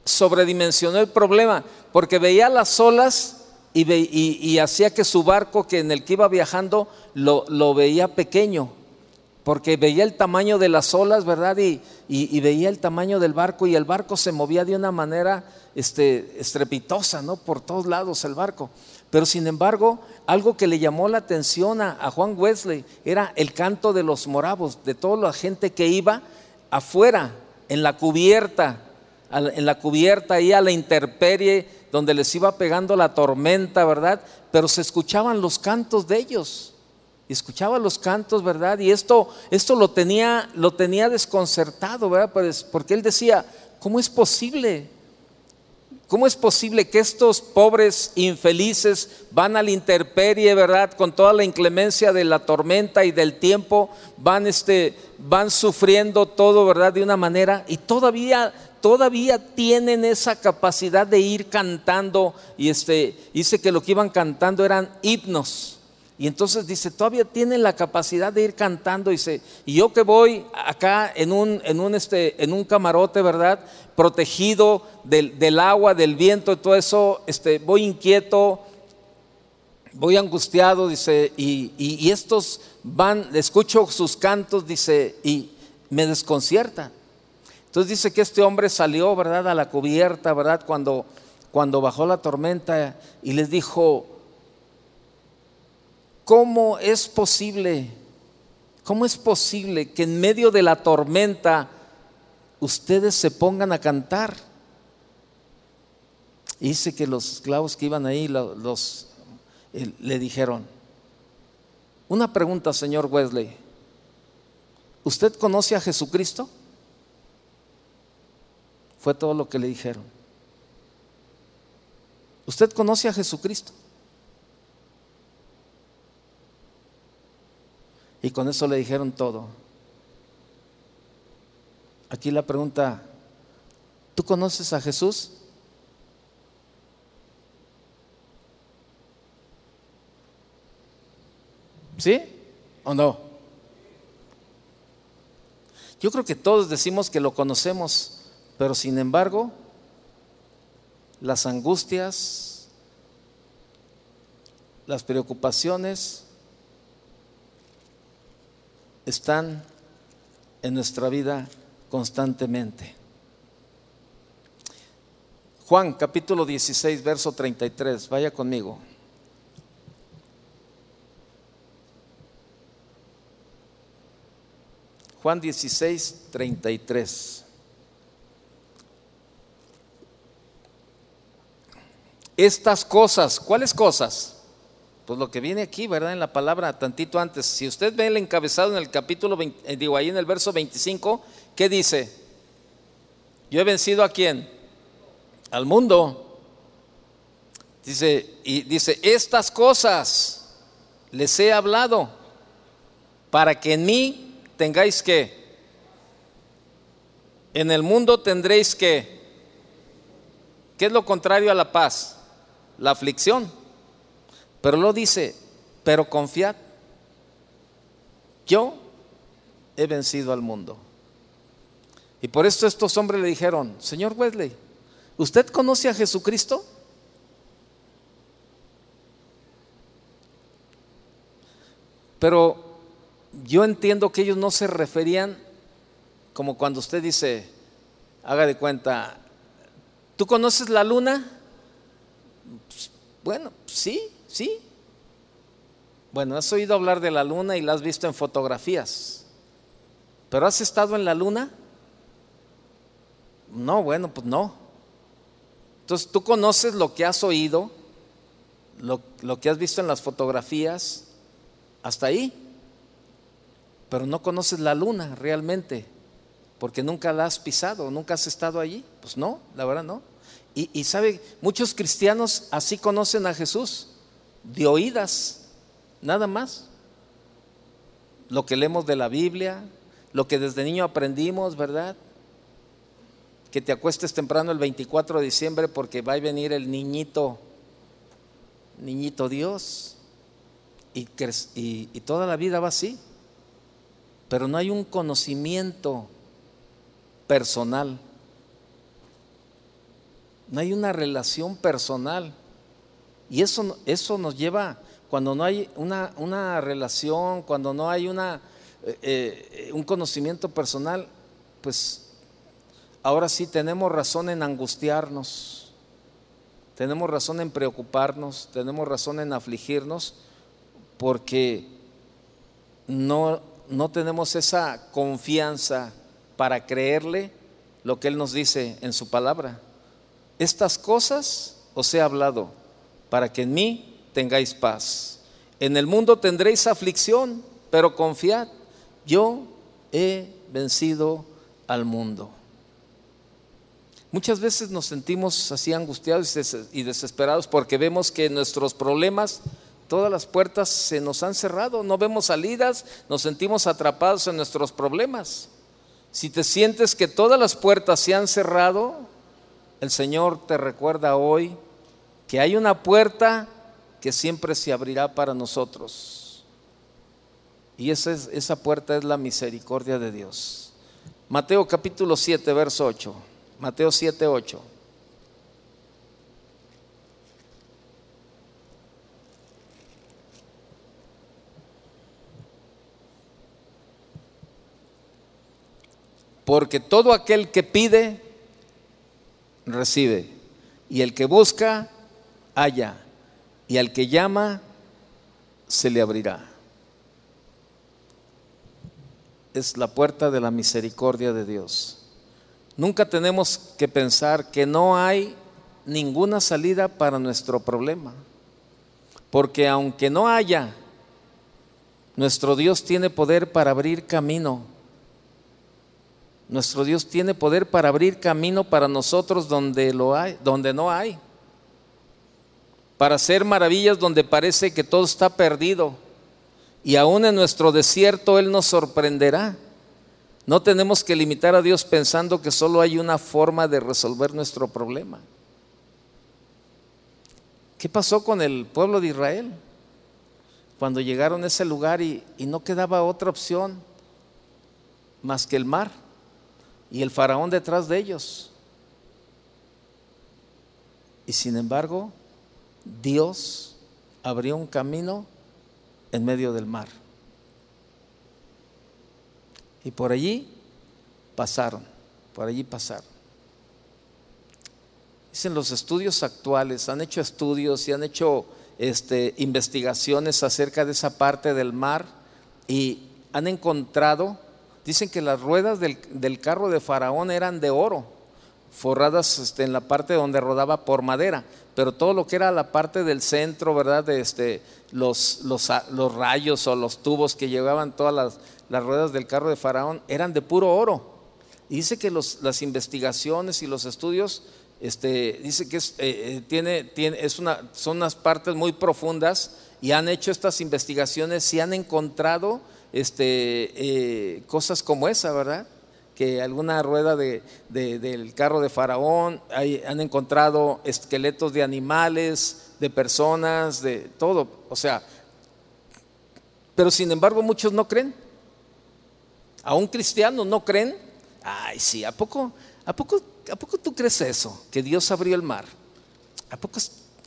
sobredimensionó el problema, porque veía las olas y, hacía que su barco, que en el que iba viajando, lo, veía pequeño, porque veía el tamaño de las olas, ¿verdad? Y, veía el tamaño del barco y el barco se movía de una manera este, estrepitosa, ¿no? Por todos lados el barco. Pero sin embargo, algo que le llamó la atención a, Juan Wesley era el canto de los moravos, de toda la gente que iba afuera, en la cubierta, en la cubierta ahí a la interperie, donde les iba pegando la tormenta, ¿verdad? Pero se escuchaban los cantos de ellos. Escuchaba los cantos, ¿verdad? Y esto, esto lo, tenía, lo tenía desconcertado, ¿verdad? Pues, porque él decía, ¿cómo es posible? ¿Cómo es posible que estos pobres infelices van a la intemperie, verdad? Con toda la inclemencia de la tormenta y del tiempo, van, este, van sufriendo todo, verdad? De una manera y todavía, todavía tienen esa capacidad de ir cantando y este, dice que lo que iban cantando eran himnos. Y entonces dice, todavía tienen la capacidad de ir cantando. Dice, y yo que voy acá en un, en un, este, en un camarote, ¿verdad? Protegido del, agua, del viento y todo eso, este, voy inquieto, voy angustiado, dice, y, estos van, escucho sus cantos, dice, y me desconcierta. Entonces dice que este hombre salió, ¿verdad? A la cubierta, ¿verdad? Cuando, cuando bajó la tormenta y les dijo, ¿Cómo es posible? ¿Cómo es posible que en medio de la tormenta ustedes se pongan a cantar? dice que los esclavos que iban ahí eh, le dijeron, una pregunta, señor Wesley, ¿usted conoce a Jesucristo? Fue todo lo que le dijeron. ¿Usted conoce a Jesucristo? Y con eso le dijeron todo. Aquí la pregunta, ¿tú conoces a Jesús? ¿Sí o no? Yo creo que todos decimos que lo conocemos, pero sin embargo, las angustias, las preocupaciones están en nuestra vida constantemente. Juan capítulo 16, verso 33, vaya conmigo. Juan 16, 33. Estas cosas, ¿cuáles cosas? Pues lo que viene aquí, ¿verdad? En la palabra, tantito antes. Si usted ve el encabezado en el capítulo, eh, digo ahí en el verso 25, ¿qué dice? Yo he vencido a quién? Al mundo. Dice, y dice, estas cosas les he hablado para que en mí tengáis que, en el mundo tendréis que, ¿qué es lo contrario a la paz? La aflicción. Pero lo dice, pero confiad, yo he vencido al mundo. Y por esto estos hombres le dijeron, señor Wesley, ¿usted conoce a Jesucristo? Pero yo entiendo que ellos no se referían como cuando usted dice, haga de cuenta, ¿tú conoces la luna? Pues, bueno, sí, sí. Bueno, has oído hablar de la luna y la has visto en fotografías, pero ¿has estado en la luna? No, bueno, pues no. Entonces tú conoces lo que has oído, lo, que has visto en las fotografías, hasta ahí pero no conoces la luna realmente, porque nunca la has pisado, nunca has estado allí. Pues no, la verdad no. Y, sabe, muchos cristianos así conocen a Jesús, de oídas, nada más. Lo que leemos de la Biblia, lo que desde niño aprendimos, ¿verdad? Que te acuestes temprano el 24 de diciembre porque va a venir el niñito, niñito Dios. Y, y, y toda la vida va así pero no hay un conocimiento personal. No hay una relación personal. Y eso, eso nos lleva, cuando no hay una, una relación, cuando no hay una, eh, eh, un conocimiento personal, pues ahora sí tenemos razón en angustiarnos, tenemos razón en preocuparnos, tenemos razón en afligirnos, porque no no tenemos esa confianza para creerle lo que Él nos dice en su palabra. Estas cosas os he hablado para que en mí tengáis paz. En el mundo tendréis aflicción, pero confiad, yo he vencido al mundo. Muchas veces nos sentimos así angustiados y desesperados porque vemos que nuestros problemas Todas las puertas se nos han cerrado, no vemos salidas, nos sentimos atrapados en nuestros problemas. Si te sientes que todas las puertas se han cerrado, el Señor te recuerda hoy que hay una puerta que siempre se abrirá para nosotros. Y esa, es, esa puerta es la misericordia de Dios. Mateo capítulo 7, verso 8. Mateo 7, 8. Porque todo aquel que pide, recibe. Y el que busca, halla. Y al que llama, se le abrirá. Es la puerta de la misericordia de Dios. Nunca tenemos que pensar que no hay ninguna salida para nuestro problema. Porque aunque no haya, nuestro Dios tiene poder para abrir camino Nuestro Dios tiene poder para abrir camino para nosotros donde lo hay, donde no hay. Para hacer maravillas donde parece que todo está perdido. Y aún en nuestro desierto Él nos sorprenderá. No tenemos que limitar a Dios pensando que solo hay una forma de resolver nuestro problema. ¿Qué pasó con el pueblo de Israel? Cuando llegaron a ese lugar y, y no quedaba otra opción más que el mar y el faraón detrás de ellos. Y sin embargo, Dios abrió un camino en medio del mar. Y por allí pasaron, por allí pasaron. Dicen los estudios actuales, han hecho estudios y han hecho este, investigaciones acerca de esa parte del mar y han encontrado, dicen que las ruedas del, carro de Faraón eran de oro, forradas este, en la parte donde rodaba por madera, pero todo lo que era la parte del centro, ¿verdad? De este, los, los, los rayos o los tubos que llevaban todas las, las ruedas del carro de Faraón eran de puro oro. Dice que las investigaciones y los estudios, este, dice que es, eh, eh, tiene, tiene, es una, son unas partes muy profundas y han hecho estas investigaciones y han encontrado este, eh, cosas como esa, ¿verdad? Que alguna rueda de, del carro de Faraón, han encontrado esqueletos de animales, de personas, de todo. O sea, pero sin embargo muchos no creen a un cristiano, ¿no creen? Ay, sí, ¿a poco, a poco, a poco tú crees eso? Que Dios abrió el mar. ¿A poco?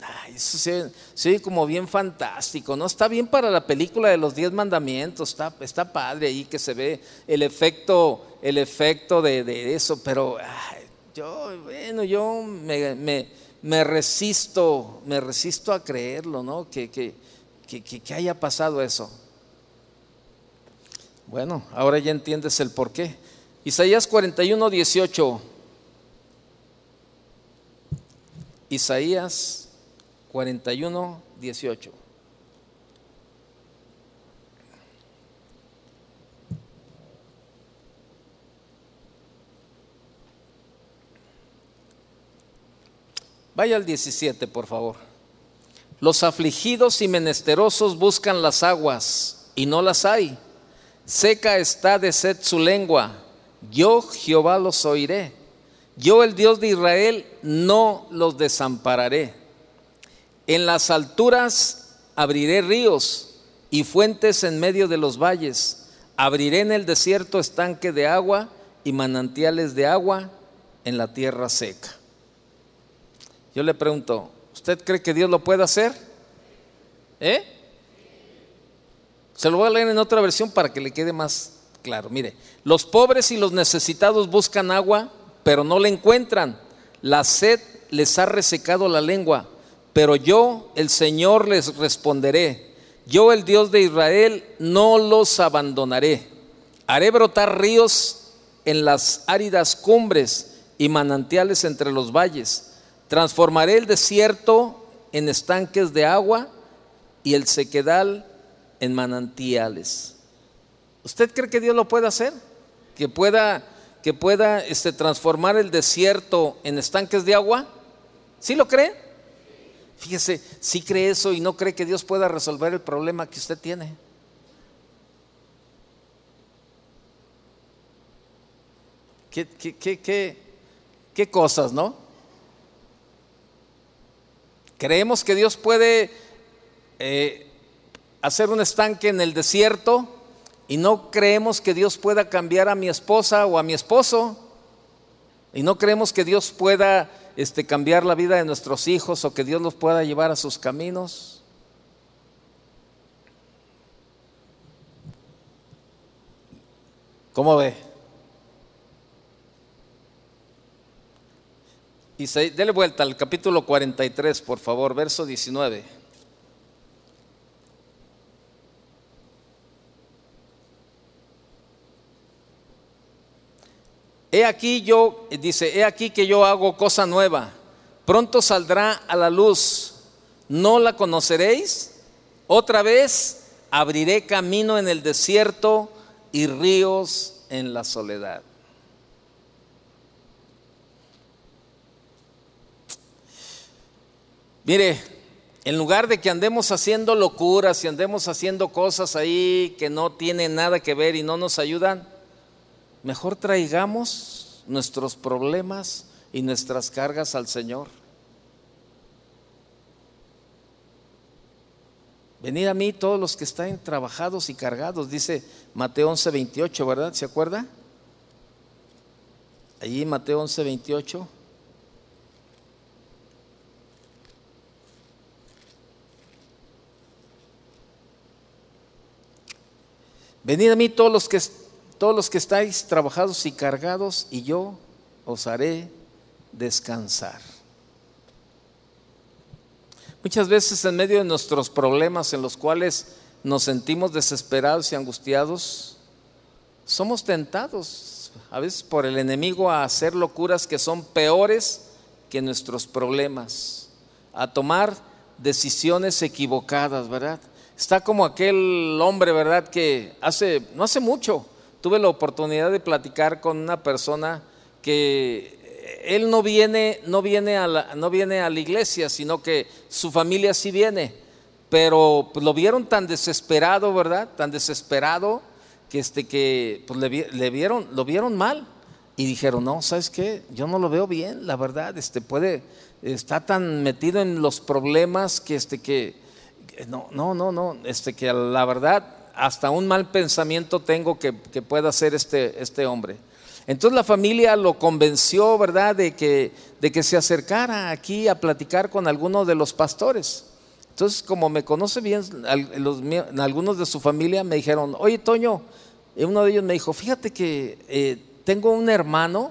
Ay, eso se, oye como bien fantástico, ¿no? Está bien para la película de los diez mandamientos, está, está padre ahí que se ve el efecto, el efecto de, eso, pero yo, bueno, yo me, me, resisto, me resisto a creerlo, ¿no? Que, que, que, que haya pasado eso. Bueno, ahora ya entiendes el por qué. Isaías 41, 18. Isaías 41, 18. Vaya al 17, por favor. Los afligidos y menesterosos buscan las aguas y no las hay Seca está de sed su lengua. Yo, Jehová, los oiré. Yo, el Dios de Israel, no los desampararé. En las alturas abriré ríos y fuentes en medio de los valles. Abriré en el desierto estanque de agua y manantiales de agua en la tierra seca. Yo le pregunto, ¿usted cree que Dios lo puede hacer? ¿Eh? Se lo voy a leer en otra versión para que le quede más claro. Mire, los pobres y los necesitados buscan agua, pero no la encuentran. La sed les ha resecado la lengua, pero yo, el Señor, les responderé. Yo, el Dios de Israel, no los abandonaré. Haré brotar ríos en las áridas cumbres y manantiales entre los valles. Transformaré el desierto en estanques de agua y el sequedal en manantiales. ¿Usted cree que Dios lo puede hacer? Que pueda, que pueda este, transformar el desierto en estanques de agua. ¿Sí lo cree? Fíjese, si cree eso y no cree que Dios pueda resolver el problema que usted tiene. ¿Qué, qué, qué cosas, no? Creemos que Dios puede eh, hacer un estanque en el desierto y no creemos que Dios pueda cambiar a mi esposa o a mi esposo. Y no creemos que Dios pueda este, cambiar la vida de nuestros hijos o que Dios los pueda llevar a sus caminos. ¿Cómo ve? Y se, dele vuelta al capítulo 43, por favor, verso 19. He aquí yo, dice, he aquí que yo hago cosa nueva, pronto saldrá a la luz, ¿no la conoceréis? Otra vez abriré camino en el desierto y ríos en la soledad. Mire, en lugar de que andemos haciendo locuras y andemos haciendo cosas ahí que no tienen nada que ver y no nos ayudan, mejor traigamos nuestros problemas y nuestras cargas al Señor. Venid a mí todos los que están trabajados y cargados, dice Mateo 11, 28, ¿verdad? ¿Se acuerda? Allí Mateo 11, 28. Venid a mí todos los que todos los que estáis trabajados y cargados y yo os haré descansar. Muchas veces en medio de nuestros problemas en los cuales nos sentimos desesperados y angustiados, somos tentados a veces por el enemigo a hacer locuras que son peores que nuestros problemas, a tomar decisiones equivocadas, ¿verdad? Está como aquel hombre, ¿verdad? Que hace, no hace mucho, tuve la oportunidad de platicar con una persona que él no viene, no viene, a, la, no viene a la iglesia, sino que su familia sí viene. Pero pues, lo vieron tan desesperado, ¿verdad? Tan desesperado que, este, que pues, le, vieron, lo vieron mal. Y dijeron, no, ¿sabes qué? Yo no lo veo bien, la verdad. Este puede, está tan metido en los problemas que, este, que, no, no, no, no, este, que la verdad hasta un mal pensamiento tengo que, pueda hacer este, este hombre. Entonces la familia lo convenció, ¿verdad?, de que, de que se acercara aquí a platicar con alguno de los pastores. Entonces, como me conoce bien, algunos de su familia me dijeron, oye, Toño, uno de ellos me dijo, fíjate que eh, tengo un hermano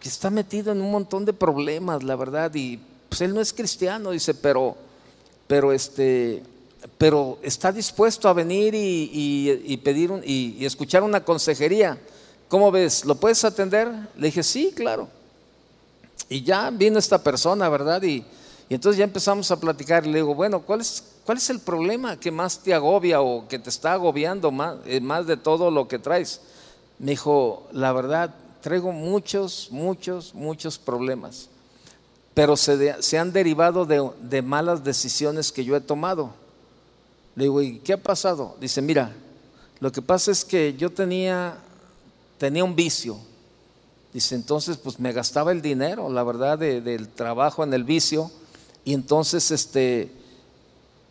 que está metido en un montón de problemas, la verdad, y pues él no es cristiano, dice, pero, pero este, pero está dispuesto a venir y, pedir y, escuchar una consejería. ¿Cómo ves? ¿Lo puedes atender? Le dije, sí, claro. Y ya vino esta persona, ¿verdad? Y, entonces ya empezamos a platicar. Y le digo, bueno, ¿cuál es, ¿cuál es el problema que más te agobia o que te está agobiando más, eh, más de todo lo que traes? Me dijo, la verdad, traigo muchos, muchos, muchos problemas. Pero se, se han derivado de, de malas decisiones que yo he tomado le digo, ¿y qué ha pasado? Dice, mira, lo que pasa es que yo tenía, tenía un vicio. Dice, entonces pues me gastaba el dinero, la verdad, del trabajo en el vicio. Y entonces, este,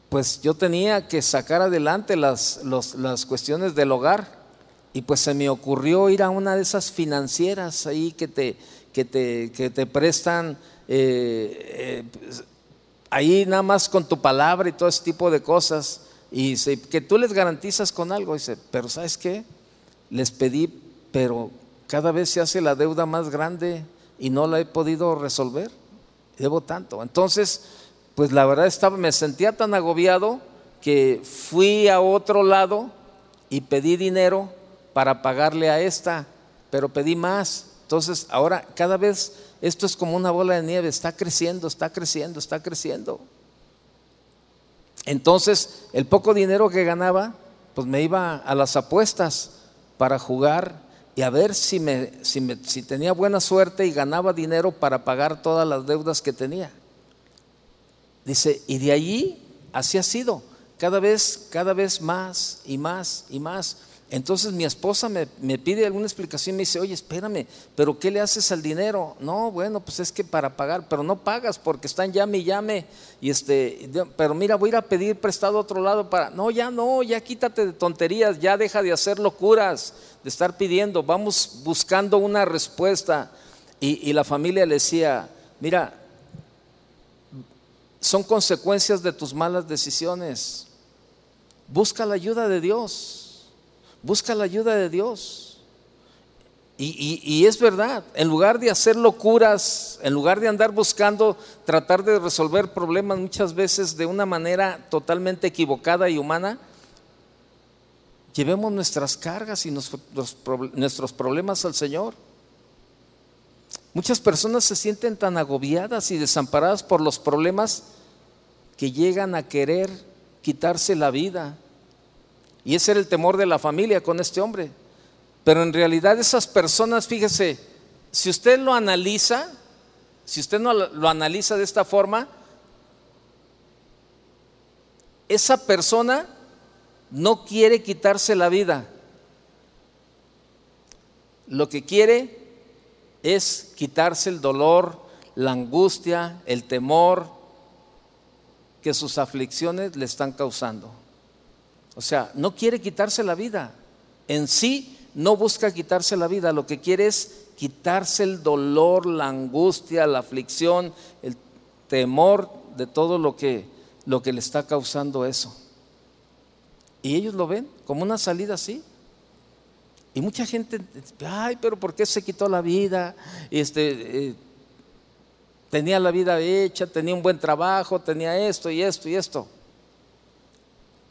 pues yo tenía que sacar adelante las, las cuestiones del hogar. Y pues se me ocurrió ir a una de esas financieras ahí que te, que te, que te prestan eh, eh, ahí nada más con tu palabra y todo ese tipo de cosas. Y dice, que tú les garantizas con algo. Dice, pero ¿sabes qué? Les pedí, pero cada vez se hace la deuda más grande y no la he podido resolver. Debo tanto. Entonces, pues la verdad estaba, me sentía tan agobiado que fui a otro lado y pedí dinero para pagarle a esta, pero pedí más. Entonces, ahora cada vez esto es como una bola de nieve, está creciendo, está creciendo, está creciendo. Entonces, el poco dinero que ganaba, pues me iba a las apuestas para jugar y a ver si, me, si, tenía buena suerte y ganaba dinero para pagar todas las deudas que tenía. Dice, y de allí así ha sido, cada vez, cada vez más y más y más. Entonces mi esposa me, pide alguna explicación y me dice, oye, espérame, pero ¿qué le haces al dinero? No, bueno, pues es que para pagar, pero no pagas porque están llame y llame. Y este, pero mira, voy a ir a pedir prestado a otro lado para, no, ya no, ya quítate de tonterías, ya deja de hacer locuras, de estar pidiendo, vamos buscando una respuesta. Y, y la familia le decía, mira, son consecuencias de tus malas decisiones. Busca la ayuda de Dios. Busca la ayuda de Dios. Y, es verdad, en lugar de hacer locuras, en lugar de andar buscando tratar de resolver problemas muchas veces de una manera totalmente equivocada y humana, llevemos nuestras cargas y nuestros problemas al Señor. Muchas personas se sienten tan agobiadas y desamparadas por los problemas que llegan a querer quitarse la vida. Y ese era el temor de la familia con este hombre. Pero en realidad esas personas, fíjese, si usted lo analiza, si usted no lo analiza de esta forma, esa persona no quiere quitarse la vida. Lo que quiere es quitarse el dolor, la angustia, el temor que sus aflicciones le están causando. O sea, no quiere quitarse la vida. En sí no busca quitarse la vida, lo que quiere es quitarse el dolor, la angustia, la aflicción, el temor de todo lo que, lo que le está causando eso. Y ellos lo ven como una salida así. Y mucha gente, ay, pero ¿por qué se quitó la vida? Este, eh, tenía la vida hecha, tenía un buen trabajo, tenía esto y esto y esto.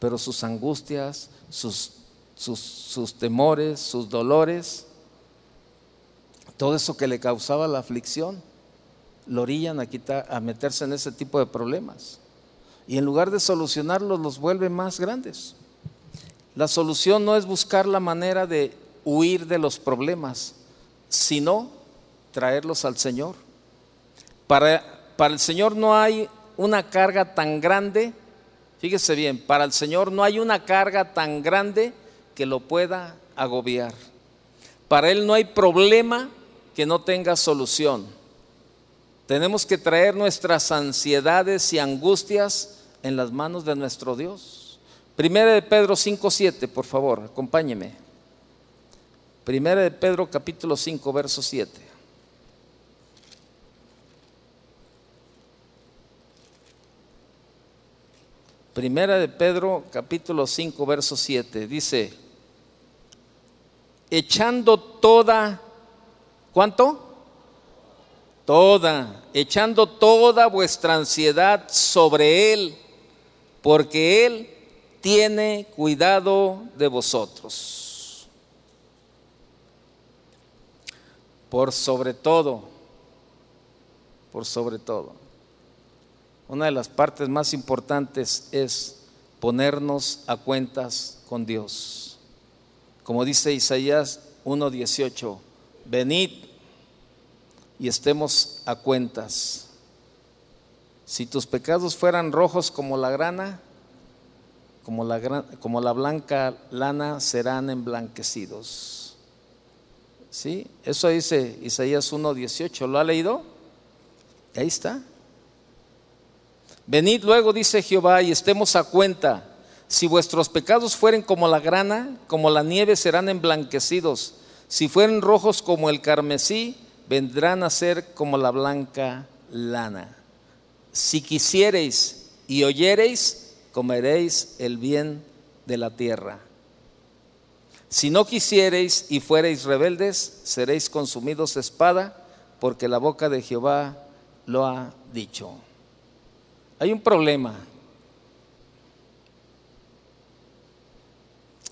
Pero sus angustias, sus, sus, sus temores, sus dolores, todo eso que le causaba la aflicción, lo orillan a, quitar, a meterse en ese tipo de problemas. Y en lugar de solucionarlos, los vuelve más grandes. La solución no es buscar la manera de huir de los problemas, sino traerlos al Señor. Para, para el Señor no hay una carga tan grande, fíjese bien, para el Señor no hay una carga tan grande que lo pueda agobiar. Para Él no hay problema que no tenga solución. Tenemos que traer nuestras ansiedades y angustias en las manos de nuestro Dios. Primera de Pedro 5.7, por favor, acompáñeme. Primera de Pedro capítulo 5, verso 7. Primera de Pedro capítulo 5, verso 7. Dice, echando toda, ¿cuánto? Toda, echando toda vuestra ansiedad sobre Él, porque Él tiene cuidado de vosotros. por sobre todo, por sobre todo. Una de las partes más importantes es ponernos a cuentas con Dios. Como dice Isaías 1.18, venid y estemos a cuentas. Si tus pecados fueran rojos como la grana, como la, blanca lana, serán emblanquecidos. ¿Sí? Eso dice Isaías 1.18. ¿Lo ha leído? Ahí está. Venid luego, dice Jehová, y estemos a cuenta. Si vuestros pecados fueren como la grana, como la nieve serán emblanquecidos. Si fueren rojos como el carmesí, vendrán a ser como la blanca lana. Si quisiereis y oyereis, comeréis el bien de la tierra. Si no quisiereis y fuereis rebeldes, seréis consumidos espada, porque la boca de Jehová lo ha dicho. Hay un problema.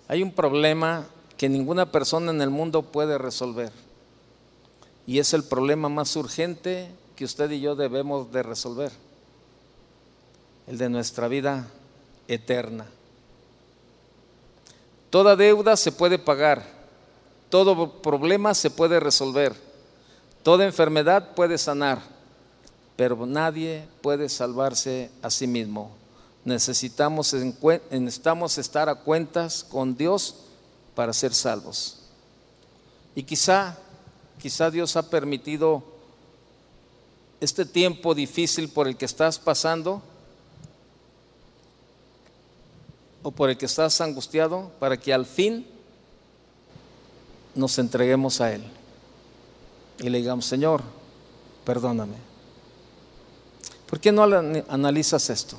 Hay un problema que ninguna persona en el mundo puede resolver. Y es el problema más urgente que usted y yo debemos de resolver. El de nuestra vida eterna. Toda deuda se puede pagar, todo problema se puede resolver, toda enfermedad puede sanar, pero nadie puede salvarse a sí mismo. Necesitamos, estar a cuentas con Dios para ser salvos. Y quizá, quizá Dios ha permitido este tiempo difícil por el que estás pasando o por el que estás angustiado, para que al fin nos entreguemos a Él y le digamos, Señor, perdóname. ¿Por qué no analizas esto?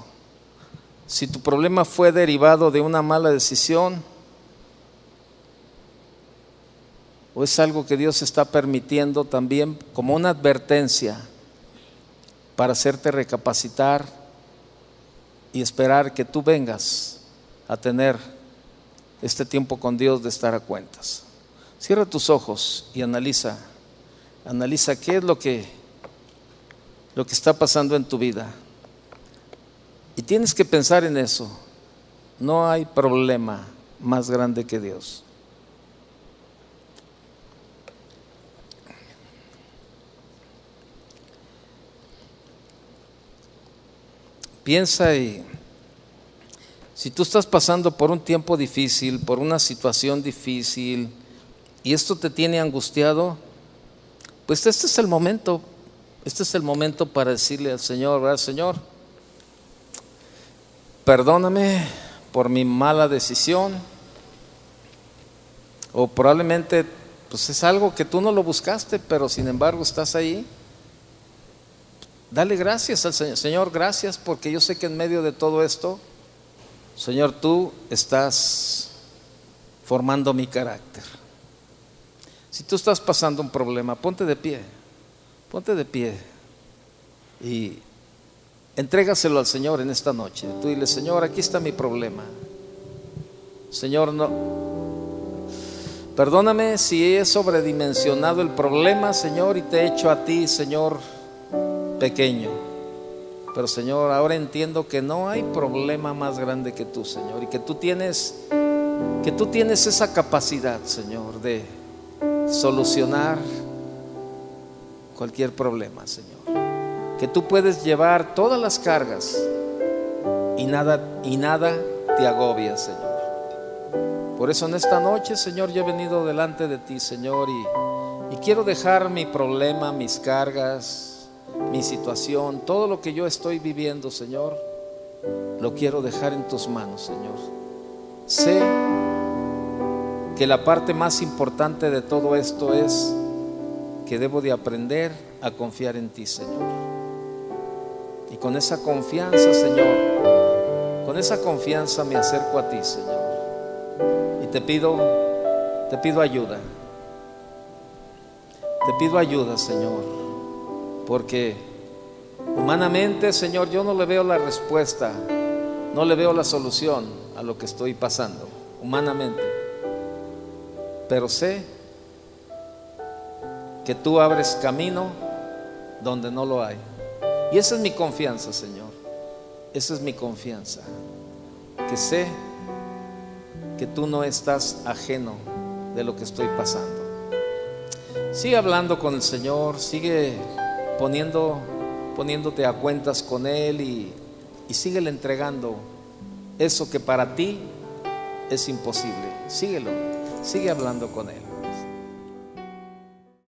Si tu problema fue derivado de una mala decisión, o es algo que Dios está permitiendo también como una advertencia para hacerte recapacitar y esperar que tú vengas a tener este tiempo con Dios de estar a cuentas. Cierra tus ojos y analiza, analiza qué es lo que, lo que está pasando en tu vida. Y tienes que pensar en eso. No hay problema más grande que Dios. Piensa y Si tú estás pasando por un tiempo difícil, por una situación difícil, y esto te tiene angustiado, pues este es el momento, este es el momento para decirle al Señor, ¿verdad, Señor? Perdóname por mi mala decisión, o probablemente pues es algo que tú no lo buscaste, pero sin embargo estás ahí. Dale gracias al Señor. Señor, gracias porque yo sé que en medio de todo esto Señor, tú estás formando mi carácter. Si tú estás pasando un problema, ponte de pie, ponte de pie y entrégaselo al Señor en esta noche. Tú dile, Señor, aquí está mi problema. Señor, no, perdóname si he sobredimensionado el problema, Señor, y te he hecho a ti, Señor, pequeño. Pero Señor, ahora entiendo que no hay problema más grande que tú, Señor, y que tú tienes que tú tienes esa capacidad, Señor, de solucionar cualquier problema, Señor. Que tú puedes llevar todas las cargas y nada y nada te agobia, Señor. Por eso en esta noche, Señor, yo he venido delante de ti, Señor, y, y quiero dejar mi problema, mis cargas, mi situación, todo lo que yo estoy viviendo, Señor, lo quiero dejar en tus manos, Señor. Sé que la parte más importante de todo esto es que debo de aprender a confiar en ti, Señor. Y con esa confianza, Señor, con esa confianza me acerco a ti, Señor. Y te pido, te pido ayuda. Te pido ayuda, Señor porque humanamente, Señor, yo no le veo la respuesta, no le veo la solución a lo que estoy pasando, humanamente. Pero sé que tú abres camino donde no lo hay. Y esa es mi confianza, Señor. Esa es mi confianza. Que sé que tú no estás ajeno de lo que estoy pasando. Sigue hablando con el Señor, sigue poniendo, poniéndote a cuentas con Él y, y síguele entregando eso que para ti es imposible. Síguelo, sigue hablando con Él.